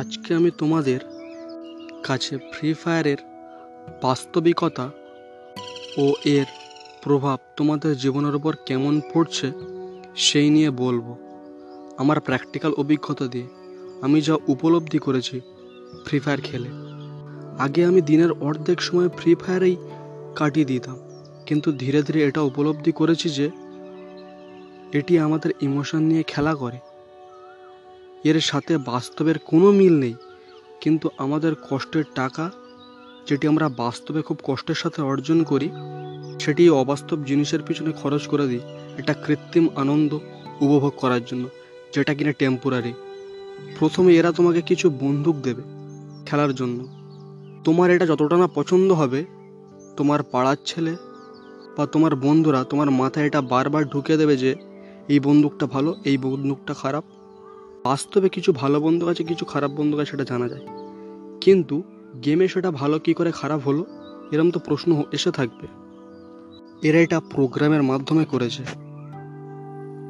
আজকে আমি তোমাদের কাছে ফ্রি ফায়ারের বাস্তবিকতা ও এর প্রভাব তোমাদের জীবনের উপর কেমন পড়ছে সেই নিয়ে বলব। আমার প্র্যাকটিক্যাল অভিজ্ঞতা দিয়ে আমি যা উপলব্ধি করেছি ফ্রি ফায়ার খেলে। আগে আমি দিনের অর্ধেক সময় ফ্রি ফায়ারেই কাটিয়ে দিতাম, কিন্তু ধীরে ধীরে এটা উপলব্ধি করেছি যে এটি আমাদের ইমোশন নিয়ে খেলা করে। এর সাথে বাস্তবের কোনো মিল নেই। কিন্তু আমাদের কষ্টের টাকা, যেটি আমরা বাস্তবে খুব কষ্টের সাথে অর্জন করি সেটি অবাস্তব জিনিসের পিছনে খরচ করে দিই এটা কৃত্রিম আনন্দ উপভোগ করার জন্য, যেটা কিনা টেম্পোরারি প্রথমে এরা তোমাকে কিছু বন্দুক দেবে খেলার জন্য। তোমার এটা যতটা না পছন্দ হবে, তোমার পাড়ার ছেলে বা তোমার বন্ধুরা তোমার মাথায় এটা বারবার ঢুকে দেবে যে, এই বন্দুকটা ভালো, এই বন্দুকটা খারাপ। বাস্তবে কিছু ভালো বন্দুক আছে, কিছু খারাপ বন্দুক আছে, সেটা জানা যায়। কিন্তু গেমে সেটা ভালো কি করে খারাপ হলো, এরম তো প্রশ্ন এসে থাকবে। এরা এটা প্রোগ্রামের মাধ্যমে করেছে।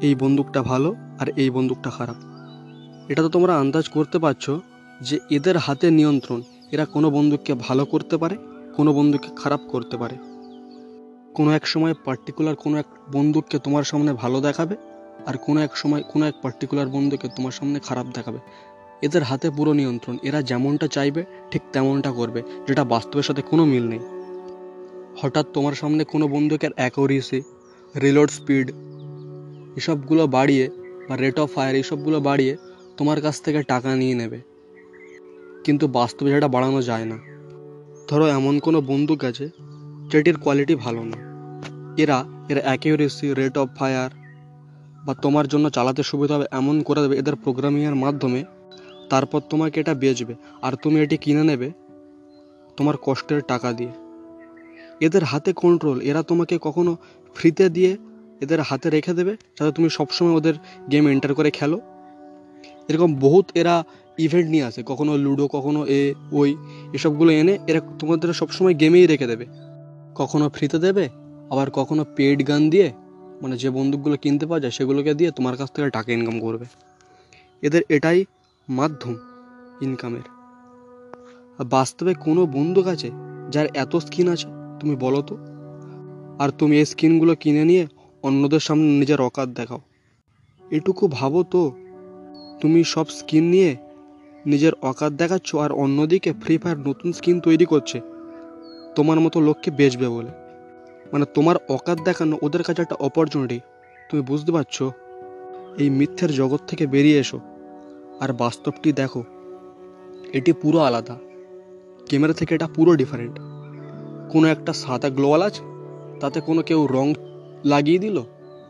এই বন্দুকটা ভালো আর এই বন্দুকটা খারাপ। এটা তো তোমরা আন্দাজ করতে পারছ যে এদের হাতে নিয়ন্ত্রণ, এরা কোনো বন্দুককে ভালো করতে পারে, কোনো বন্দুককে খারাপ করতে পারে। কোনো এক সময় পার্টিকুলার কোনো এক বন্দুককে তোমার সামনে ভালো দেখাবে আর কোনো এক সময় কোনো এক পার্টিকুলার বন্ধুকে তোমার সামনে খারাপ দেখাবে। এদের হাতে পুরো নিয়ন্ত্রণ, এরা যেমনটা চাইবে, ঠিক তেমনটা করবে, যেটা বাস্তবের সাথে কোনো মিল নেই। হঠাৎ তোমার সামনে কোনো বন্দুকের অ্যাকোরেসি রিলোড স্পিড এসবগুলো বাড়িয়ে বা রেট অফ ফায়ার এইসবগুলো বাড়িয়ে তোমার কাছ থেকে টাকা নিয়ে নেবে। কিন্তু বাস্তবে সেটা বাড়ানো যায় না। ধরো এমন কোনো বন্দুক আছে, যেটির কোয়ালিটি ভালো না। এরা এর অ্যাকিউরেসি রেট অফ ফায়ার বা তোমার জন্য চালাতে সুবিধা হবে এমন করে দেবে এদের প্রোগ্রামিংয়ের মাধ্যমে, তারপর তোমাকে এটা বেচবে। আর তুমি এটি কিনে নেবে তোমার কষ্টের টাকা দিয়ে। এদের হাতে কন্ট্রোল এরা তোমাকে কখনো ফ্রিতে দিয়ে এদের হাতে রেখে দেবে যাতে তুমি সবসময় ওদের গেম এন্টার করে খেলো। এরকম বহুত এরা ইভেন্ট নিয়ে আসে, কখনো লুডো কখনো এ, ওই, এসবগুলো এনে এরা তোমাদের সবসময় গেমেই রেখে দেবে। কখনো ফ্রিতে দেবে, আবার কখনো পেড গান দিয়ে মানে যে বন্দুকগুলো কিনতে পাওয়া যায় সেগুলোকে দিয়ে তোমার কাছ থেকে টাকা ইনকাম করবে। এদের এটাই মাধ্যম ইনকামের আর বাস্তবে কোনো বন্দুক আছে যার এত স্কিন আছে, তুমি বলো তো? আর তুমি এই স্কিনগুলো কিনে নিয়ে অন্যদের সামনে নিজের অকাত দেখাও। এটুকু ভাবো তো, তুমি সব স্কিন নিয়ে নিজের অকাত দেখাচ্ছ আর অন্যদিকে ফ্রি ফায়ার নতুন স্কিন তৈরি করছে, তোমার মতো লোককে বেচবে বলে। মানে তোমার অকাত দেখানো ওদের কাছে একটা অপরচুনিটি তুমি বুঝতে পারছ? এই মিথ্যের জগৎ থেকে বেরিয়ে এসো। আর বাস্তবটি দেখো। এটি পুরো আলাদা। ক্যামেরা থেকে এটা পুরো ডিফারেন্ট কোনো একটা সাদা গ্লোয়াল আছে তাতে কোনো কেউ রং লাগিয়ে দিল,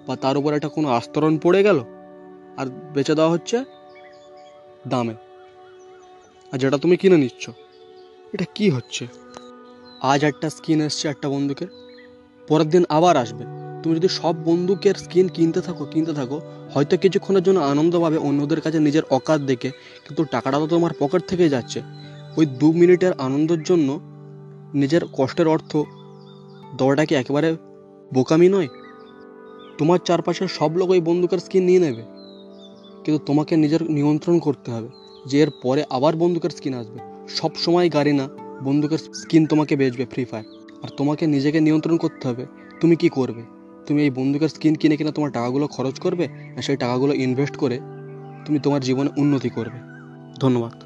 বা তার উপর একটা কোনো আস্তরণ পড়ে গেল, আর বেচে দেওয়া হচ্ছে দামে। আর যেটা তুমি কিনে নিচ্ছ, এটা কি হচ্ছে? আজ একটা স্কিন এসছে একটা বন্দুকের। পরের দিন আবার আসবে। তুমি যদি সব বন্দুকের স্কিন কিনতে থাকো কিনতে থাকো, হয়তো কিছুক্ষণের জন্য আনন্দ পাবে অন্যদের কাছে নিজের অকাত দেখে, কিন্তু টাকাটা তো তোমার পকেট থেকেই যাচ্ছে। ওই দু মিনিটের আনন্দের জন্য নিজের কষ্টের অর্থ দেওয়াটা কি একেবারে বোকামি নয়? তোমার চারপাশের সব লোক ওই বন্দুকের স্কিন নিয়ে নেবে। কিন্তু তোমাকে নিজের নিয়ন্ত্রণ করতে হবে যে এর পরে আবার বন্দুকের স্কিন আসবে। সব সময় গাড়ি না, বন্দুকের স্কিন তোমাকে বেচবে ফ্রি ফায়ার আর তোমাকে নিজেকে নিয়ন্ত্রণ করতে হবে। তুমি কি করবে? তুমি এই বন্দুকের স্কিন কিনে কিনা তোমার টাকাগুলো খরচ করবে? না সেই টাকাগুলো ইনভেস্ট করে তুমি তোমার জীবনে উন্নতি করবে। ধন্যবাদ।